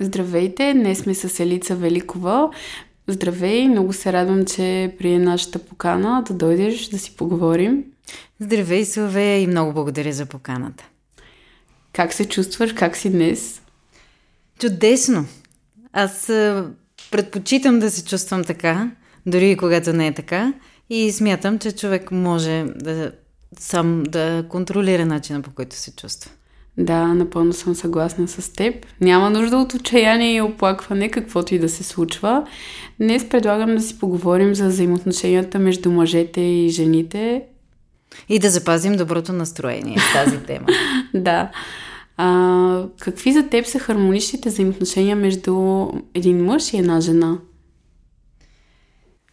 Здравейте, днес сме с Елица Великова. Здравей, много се радвам, че прие нашата покана да дойдеш да си поговорим. Здравей, Славея, и много благодаря за поканата. Как се чувстваш? Как си днес? Чудесно! Аз предпочитам да се чувствам така, дори и когато не е така. И смятам, че човек може да сам да контролира начина по който се чувства. Да, напълно съм съгласна с теб. Няма нужда от отчаяние и оплакване, каквото и да се случва. Днес предлагам да си поговорим за взаимоотношенията между мъжете и жените. И да запазим доброто настроение с тази тема. да. А, какви за теб са хармоничните взаимоотношения между един мъж и една жена?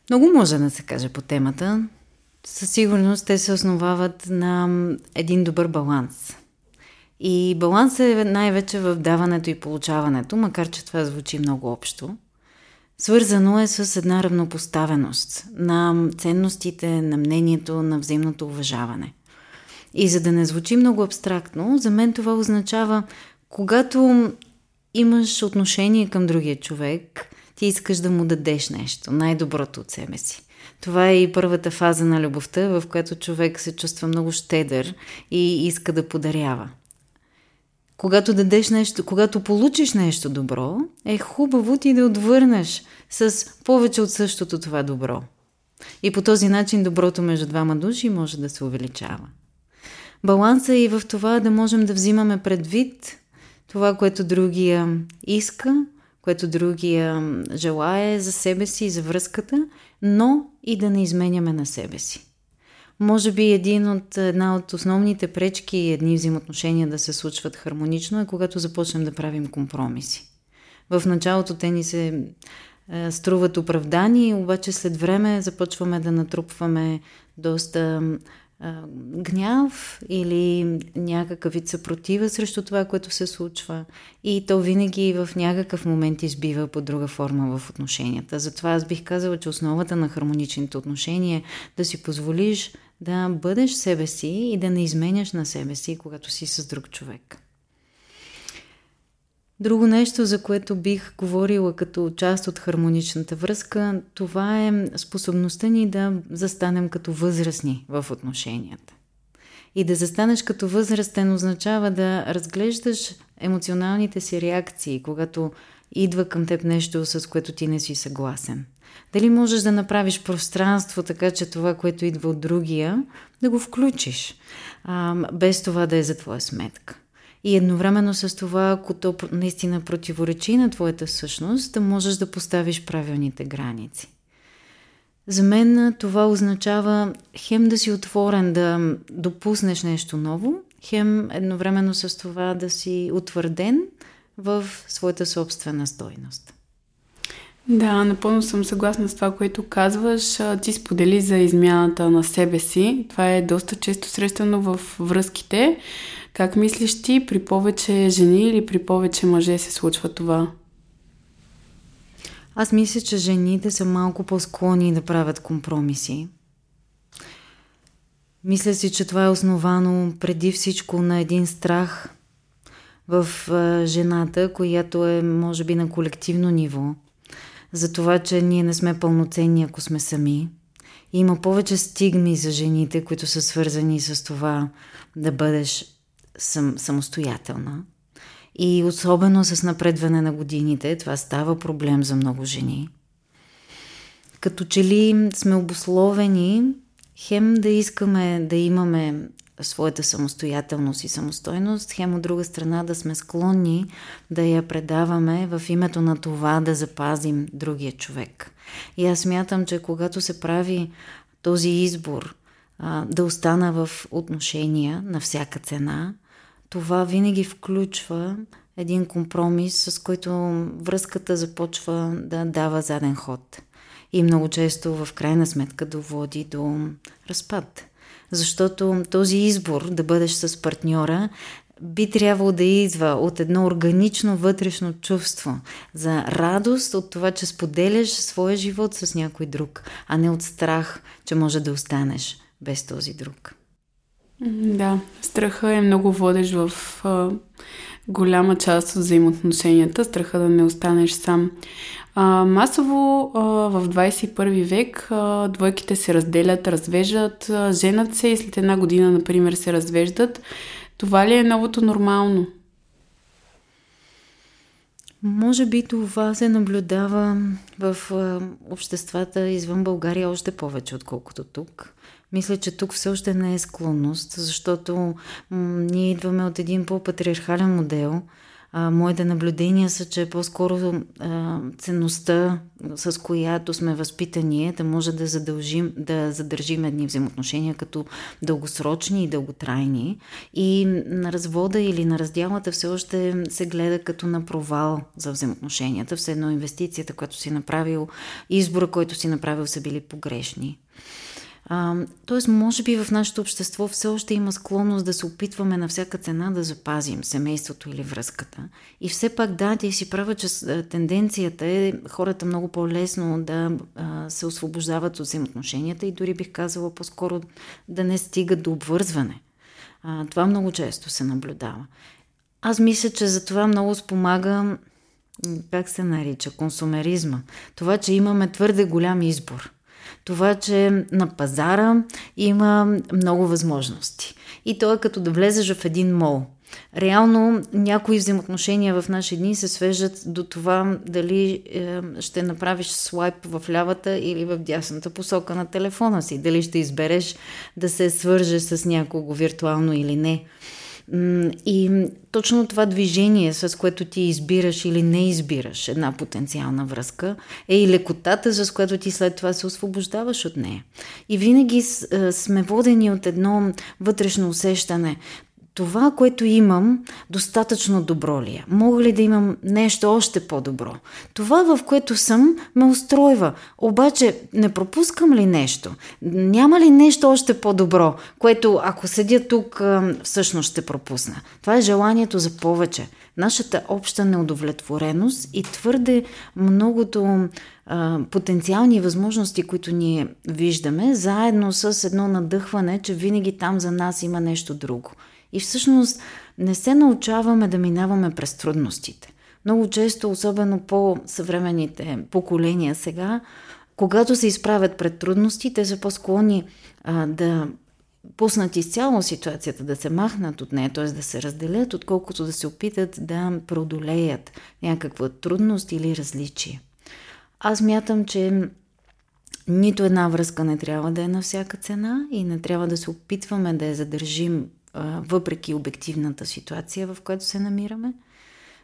Много може да се каже по темата. Със сигурност те се основават на един добър баланс. И балансът е най-вече в даването и получаването, макар че това звучи много общо. Свързано е с една равнопоставеност на ценностите, на мнението, на взаимното уважаване. И за да не звучи много абстрактно, за мен това означава, когато имаш отношение към другия човек, ти искаш да му дадеш нещо, най-доброто от себе си. Това е и първата фаза на любовта, в която човек се чувства много щедър и иска да подарява. Когато дадеш нещо, когато получиш нещо добро, е хубаво ти да отвърнеш с повече от същото това добро. И по този начин доброто между двама души може да се увеличава. Балансът е и в това да можем да взимаме предвид това, което другия иска, което другия желае за себе си и за връзката, но и да не изменяме на себе си. Може би един от, една от основните пречки едни взаимоотношения да се случват хармонично е когато започнем да правим компромиси. В началото те ни се е, струват оправдани, обаче след време започваме да натрупваме доста гняв или някакъв вид съпротива срещу това, което се случва. И то винаги в някакъв момент избива по друга форма в отношенията. Затова аз бих казала, че основата на хармоничните отношения е да си позволиш да бъдеш себе си и да не изменяш на себе си, когато си с друг човек. Друго нещо, за което бих говорила като част от хармоничната връзка, това е способността ни да застанем като възрастни в отношенията. И да застанеш като възрастен означава да разглеждаш емоционалните си реакции, когато идва към теб нещо, с което ти не си съгласен. Дали можеш да направиш пространство, така че това, което идва от другия, да го включиш, а, без това да е за твоя сметка. И едновременно с това, ако то наистина противоречи на твоята същност, да можеш да поставиш правилните граници. За мен това означава хем да си отворен да допуснеш нещо ново, хем едновременно с това да си утвърден в своята собствена стойност. Да, напълно съм съгласна с това, което казваш. Ти сподели за измяната на себе си. Това е доста често срещано в връзките. Как мислиш ти, при повече жени или при повече мъже се случва това? Аз мисля, че жените са малко по-склонни да правят компромиси. Мисля си, че това е основано преди всичко на един страх в жената, която е, може би, на колективно ниво. За това, че ние не сме пълноценни, ако сме сами. Има повече стигми за жените, които са свързани с това да бъдеш съм самостоятелна. И особено с напредване на годините, това става проблем за много жени. Като че ли сме обусловени хем да искаме да имаме своята самостоятелност и самостойност, хем от друга страна да сме склонни да я предаваме в името на това да запазим другия човек. И аз смятам, че когато се прави този избор а, да остана в отношения на всяка цена, това винаги включва един компромис, с който връзката започва да дава заден ход. И много често в крайна сметка доводи до разпад. Защото този избор да бъдеш с партньора би трябвало да идва от едно органично вътрешно чувство за радост от това, че споделяш своя живот с някой друг, а не от страх, че може да останеш без този друг. Да, страха е много водещ в а, голяма част от взаимоотношенията, страха да не останеш сам. А, масово а, в 21 век а, двойките се разделят, развеждат, а, женат се и след една година, например, се развеждат. Това ли е новото нормално? Може би това се наблюдава в обществата извън България още повече, отколкото тук. Мисля, че тук все още не е склонност, защото м- ние идваме от един по-патриархален модел – а, моите наблюдения са, че по-скоро а, ценността, с която сме възпитани, е да може да задължим, да задържим едни взаимоотношения като дългосрочни и дълготрайни. И на развода или на разделата все още се гледа като на провал за взаимоотношенията. Все едно инвестицията, която си направил, избора, който си направил, са били погрешни. А, тоест, може би в нашето общество все още има склонност да се опитваме на всяка цена да запазим семейството или връзката. И все пак, да, ти си права, че тенденцията е хората много по-лесно да а, се освобождават от взаимоотношенията и дори бих казала по-скоро да не стигат до обвързване. А, това много често се наблюдава. Аз мисля, че за това много спомага, как се нарича, консумеризма. Това, че имаме твърде голям избор – това, че на пазара има много възможности. И то е като да влезеш в един мол. Реално някои взаимоотношения в наши дни се свеждат до това дали е, ще направиш слайп в лявата или в дясната посока на телефона си. Дали ще избереш да се свържеш с някого виртуално или не. И точно това движение, с което ти избираш или не избираш една потенциална връзка, е и лекотата, с която ти след това се освобождаваш от нея. И винаги сме водени от едно вътрешно усещане това, което имам, достатъчно добро ли е? Мога ли да имам нещо още по-добро? Това, в което съм, ме устройва. Обаче, не пропускам ли нещо? Няма ли нещо още по-добро, което ако седя тук, всъщност ще пропусна? Това е желанието за повече. Нашата обща неудовлетвореност и твърде многото а, потенциални възможности, които ние виждаме, заедно с едно надъхване, че винаги там за нас има нещо друго. И всъщност не се научаваме да минаваме през трудностите. Много често, особено по съвременните поколения сега, когато се изправят пред трудности, те са по-склонни а, да пуснат изцяло ситуацията, да се махнат от нея, т.е. да се разделят, отколкото да се опитат да преодолеят някаква трудност или различие. Аз мятам, че нито една връзка не трябва да е на всяка цена и не трябва да се опитваме да я задържим въпреки обективната ситуация, в която се намираме,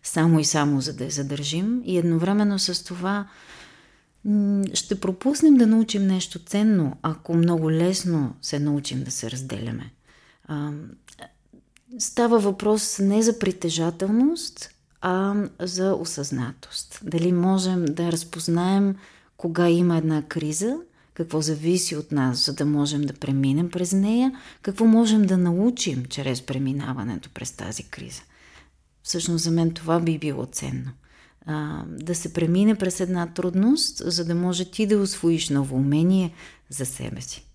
само и само за да я задържим и едновременно с това ще пропуснем да научим нещо ценно, ако много лесно се научим да се разделяме. Става въпрос не за притежателност, а за осъзнатост. Дали можем да разпознаем кога има една криза какво зависи от нас, за да можем да преминем през нея, какво можем да научим чрез преминаването през тази криза. Всъщност за мен това би било ценно. А, да се премине през една трудност, за да може ти да освоиш ново умение за себе си.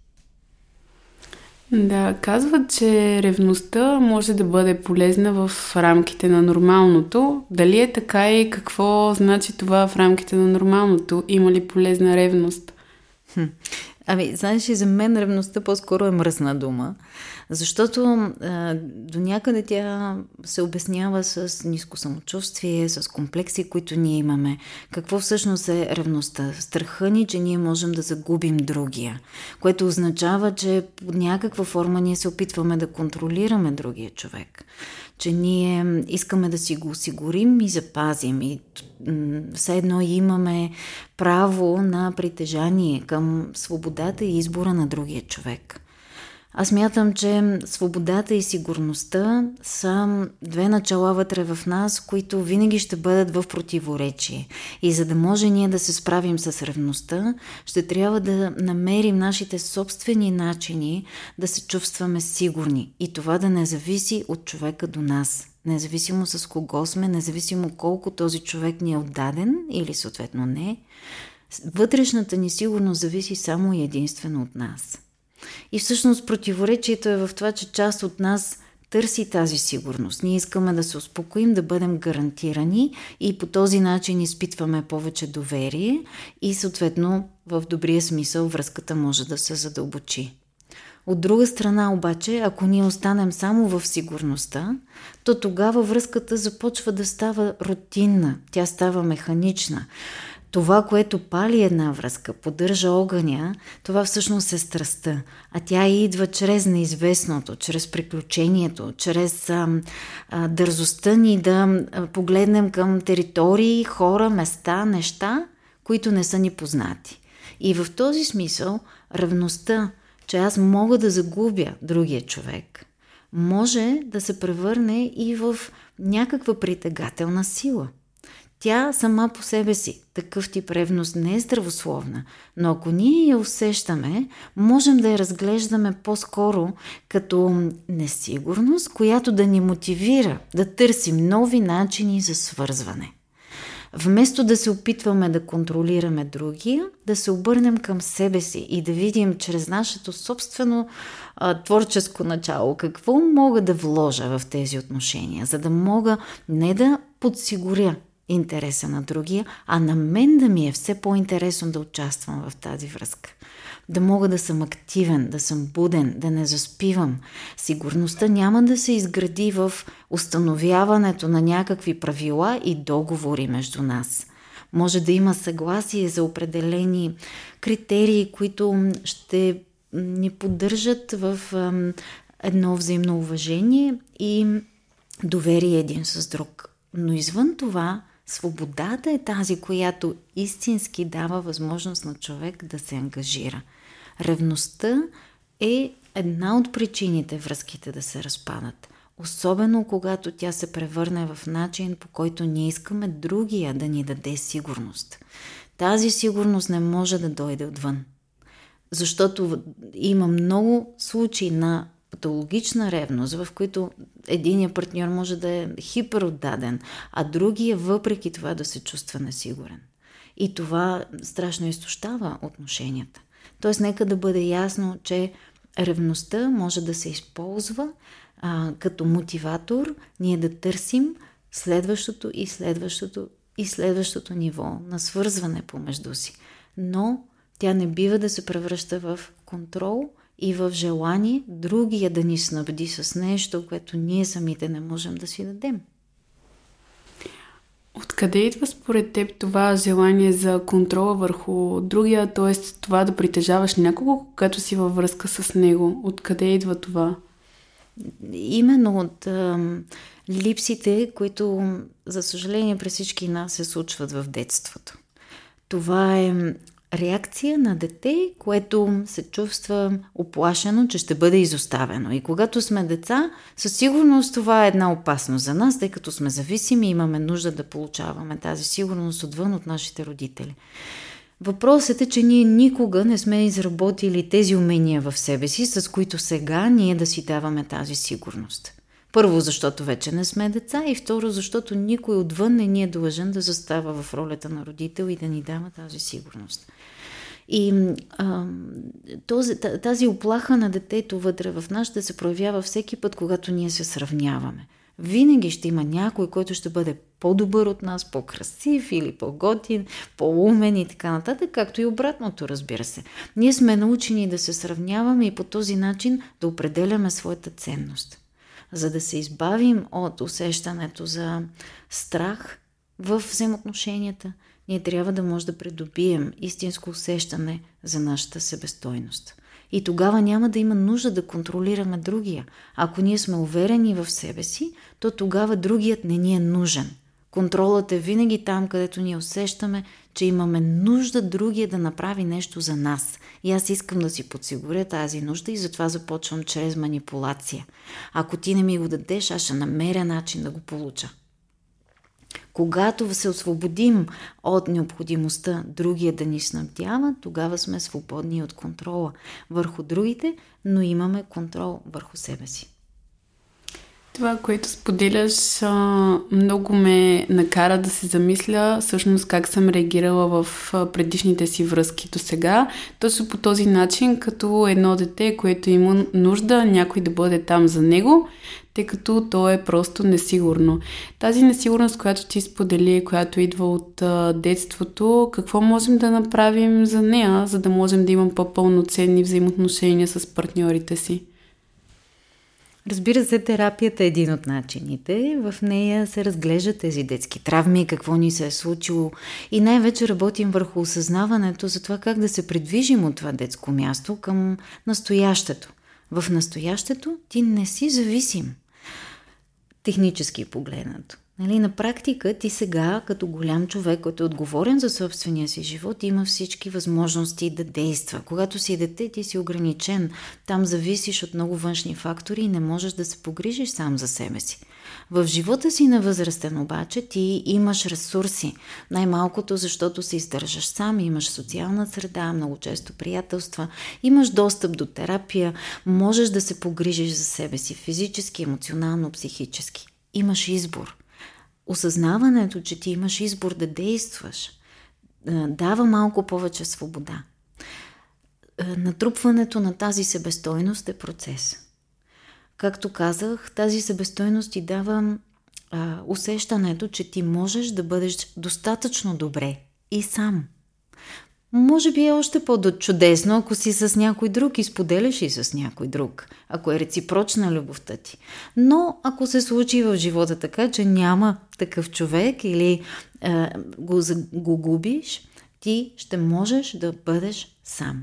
Да, казват, че ревността може да бъде полезна в рамките на нормалното. Дали е така и какво значи това в рамките на нормалното? Има ли полезна ревност? Хм. Ами, знаеш, и за мен ревността по-скоро е мръсна дума, защото а, до някъде тя се обяснява с ниско самочувствие, с комплекси, които ние имаме. Какво всъщност е ревността? Страха ни, че ние можем да загубим другия, което означава, че по някаква форма ние се опитваме да контролираме другия човек че ние искаме да си го осигурим и запазим. И все едно имаме право на притежание към свободата и избора на другия човек. Аз мятам, че свободата и сигурността са две начала вътре в нас, които винаги ще бъдат в противоречие. И за да може ние да се справим с ревността, ще трябва да намерим нашите собствени начини да се чувстваме сигурни. И това да не зависи от човека до нас. Независимо с кого сме, независимо колко този човек ни е отдаден или съответно не, вътрешната ни сигурност зависи само и единствено от нас. И всъщност противоречието е в това, че част от нас търси тази сигурност. Ние искаме да се успокоим, да бъдем гарантирани и по този начин изпитваме повече доверие и съответно в добрия смисъл връзката може да се задълбочи. От друга страна обаче, ако ние останем само в сигурността, то тогава връзката започва да става рутинна, тя става механична. Това, което пали една връзка, поддържа огъня, това всъщност е страстта. А тя идва чрез неизвестното, чрез приключението, чрез а, а, дързостта ни да погледнем към територии, хора, места, неща, които не са ни познати. И в този смисъл ревността, че аз мога да загубя другия човек, може да се превърне и в някаква притегателна сила. Тя сама по себе си, такъв тип ревност не е здравословна, но ако ние я усещаме, можем да я разглеждаме по-скоро като несигурност, която да ни мотивира да търсим нови начини за свързване. Вместо да се опитваме да контролираме другия, да се обърнем към себе си и да видим чрез нашето собствено а, творческо начало какво мога да вложа в тези отношения, за да мога не да подсигуря интереса на другия, а на мен да ми е все по-интересно да участвам в тази връзка. Да мога да съм активен, да съм буден, да не заспивам. Сигурността няма да се изгради в установяването на някакви правила и договори между нас. Може да има съгласие за определени критерии, които ще ни поддържат в едно взаимно уважение и доверие един с друг. Но извън това, Свободата е тази, която истински дава възможност на човек да се ангажира. Ревността е една от причините връзките да се разпадат. Особено когато тя се превърне в начин, по който ние искаме другия да ни даде сигурност. Тази сигурност не може да дойде отвън. Защото има много случаи на патологична ревност, в които единия партньор може да е хиперотдаден, а другия въпреки това да се чувства несигурен. И това страшно изтощава отношенията. Тоест, нека да бъде ясно, че ревността може да се използва а, като мотиватор, ние да търсим следващото и следващото и следващото ниво на свързване помежду си. Но тя не бива да се превръща в контрол – и в желание другия да ни снабди с нещо, което ние самите не можем да си дадем. Откъде идва според теб това желание за контрола върху другия, т.е. това да притежаваш някого, когато си във връзка с него? Откъде идва това? Именно от а, липсите, които, за съжаление, през всички нас се случват в детството. Това е реакция на дете, което се чувства оплашено, че ще бъде изоставено. И когато сме деца, със сигурност това е една опасност за нас, тъй като сме зависими и имаме нужда да получаваме тази сигурност отвън от нашите родители. Въпросът е, че ние никога не сме изработили тези умения в себе си, с които сега ние да си даваме тази сигурност. Първо, защото вече не сме деца и второ, защото никой отвън не ни е длъжен да застава в ролята на родител и да ни дава тази сигурност. И а, този, тази оплаха на детето вътре в нас ще се проявява всеки път, когато ние се сравняваме. Винаги ще има някой, който ще бъде по-добър от нас, по-красив или по-готин, по-умен и така нататък, както и обратното, разбира се. Ние сме научени да се сравняваме и по този начин да определяме своята ценност. За да се избавим от усещането за страх в взаимоотношенията – ние трябва да може да придобием истинско усещане за нашата себестойност. И тогава няма да има нужда да контролираме другия. Ако ние сме уверени в себе си, то тогава другият не ни е нужен. Контролът е винаги там, където ние усещаме, че имаме нужда другия да направи нещо за нас. И аз искам да си подсигуря тази нужда и затова започвам чрез манипулация. Ако ти не ми го дадеш, аз ще намеря начин да го получа. Когато се освободим от необходимостта другия да ни снабдява, тогава сме свободни от контрола върху другите, но имаме контрол върху себе си. Това, което споделяш, много ме накара да се замисля всъщност как съм реагирала в предишните си връзки до сега. Точно по този начин, като едно дете, което има нужда някой да бъде там за него, тъй като то е просто несигурно. Тази несигурност, която ти сподели, която идва от детството, какво можем да направим за нея, за да можем да имам по-пълноценни взаимоотношения с партньорите си? Разбира се, терапията е един от начините. В нея се разглеждат тези детски травми, какво ни се е случило и най-вече работим върху осъзнаването за това как да се придвижим от това детско място към настоящето. В настоящето ти не си зависим. Технически погледнато. Нали, на практика ти сега, като голям човек, който е отговорен за собствения си живот, има всички възможности да действа. Когато си дете, ти си ограничен. Там зависиш от много външни фактори и не можеш да се погрижиш сам за себе си. В живота си на възрастен обаче ти имаш ресурси. Най-малкото, защото се издържаш сам, имаш социална среда, много често приятелства, имаш достъп до терапия, можеш да се погрижиш за себе си физически, емоционално, психически. Имаш избор – осъзнаването, че ти имаш избор да действаш, дава малко повече свобода. Натрупването на тази себестойност е процес. Както казах, тази себестойност ти дава а, усещането, че ти можеш да бъдеш достатъчно добре и сам. Може би е още по-чудесно, ако си с някой друг и споделяш и с някой друг, ако е реципрочна любовта ти. Но ако се случи в живота така, че няма такъв човек или е, го, го губиш, ти ще можеш да бъдеш сам.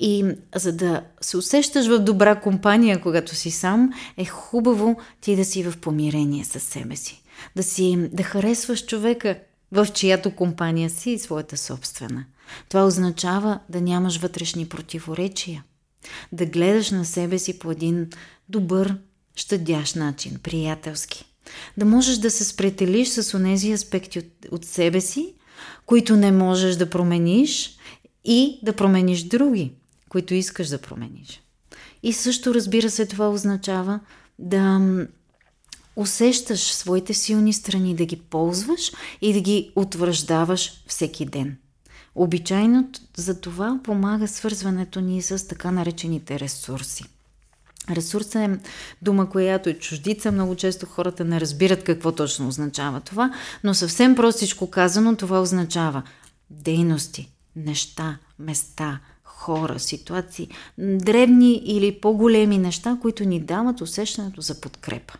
И за да се усещаш в добра компания, когато си сам, е хубаво ти да си в помирение с себе си. Да си, да харесваш човека, в чиято компания си и своята собствена. Това означава да нямаш вътрешни противоречия, да гледаш на себе си по един добър, щадящ начин, приятелски. Да можеш да се спретелиш с онези аспекти от, от себе си, които не можеш да промениш и да промениш други, които искаш да промениш. И също, разбира се, това означава да усещаш своите силни страни, да ги ползваш и да ги утвърждаваш всеки ден. Обичайно за това помага свързването ни с така наречените ресурси. Ресурс е дума, която е чуждица. Много често хората не разбират какво точно означава това, но съвсем простичко казано това означава дейности, неща, места, хора, ситуации, древни или по-големи неща, които ни дават усещането за подкрепа.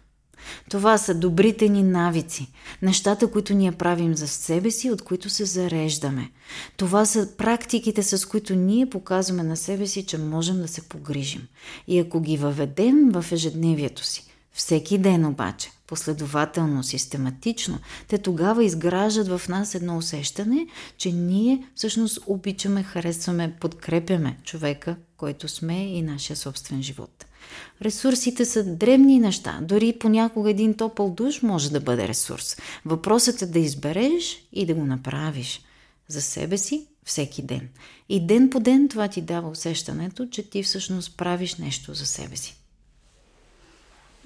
Това са добрите ни навици, нещата, които ние правим за себе си, от които се зареждаме. Това са практиките, с които ние показваме на себе си, че можем да се погрижим. И ако ги въведем в ежедневието си, всеки ден обаче, последователно, систематично, те тогава изграждат в нас едно усещане, че ние всъщност обичаме, харесваме, подкрепяме човека, който сме и нашия собствен живот. Ресурсите са древни неща. Дори понякога един топъл душ може да бъде ресурс. Въпросът е да избереш и да го направиш за себе си всеки ден. И ден по ден това ти дава усещането, че ти всъщност правиш нещо за себе си.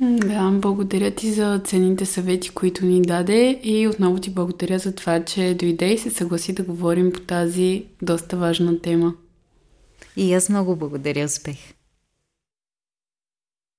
Да, благодаря ти за ценните съвети, които ни даде и отново ти благодаря за това, че дойде и се съгласи да говорим по тази доста важна тема. И аз много благодаря успех.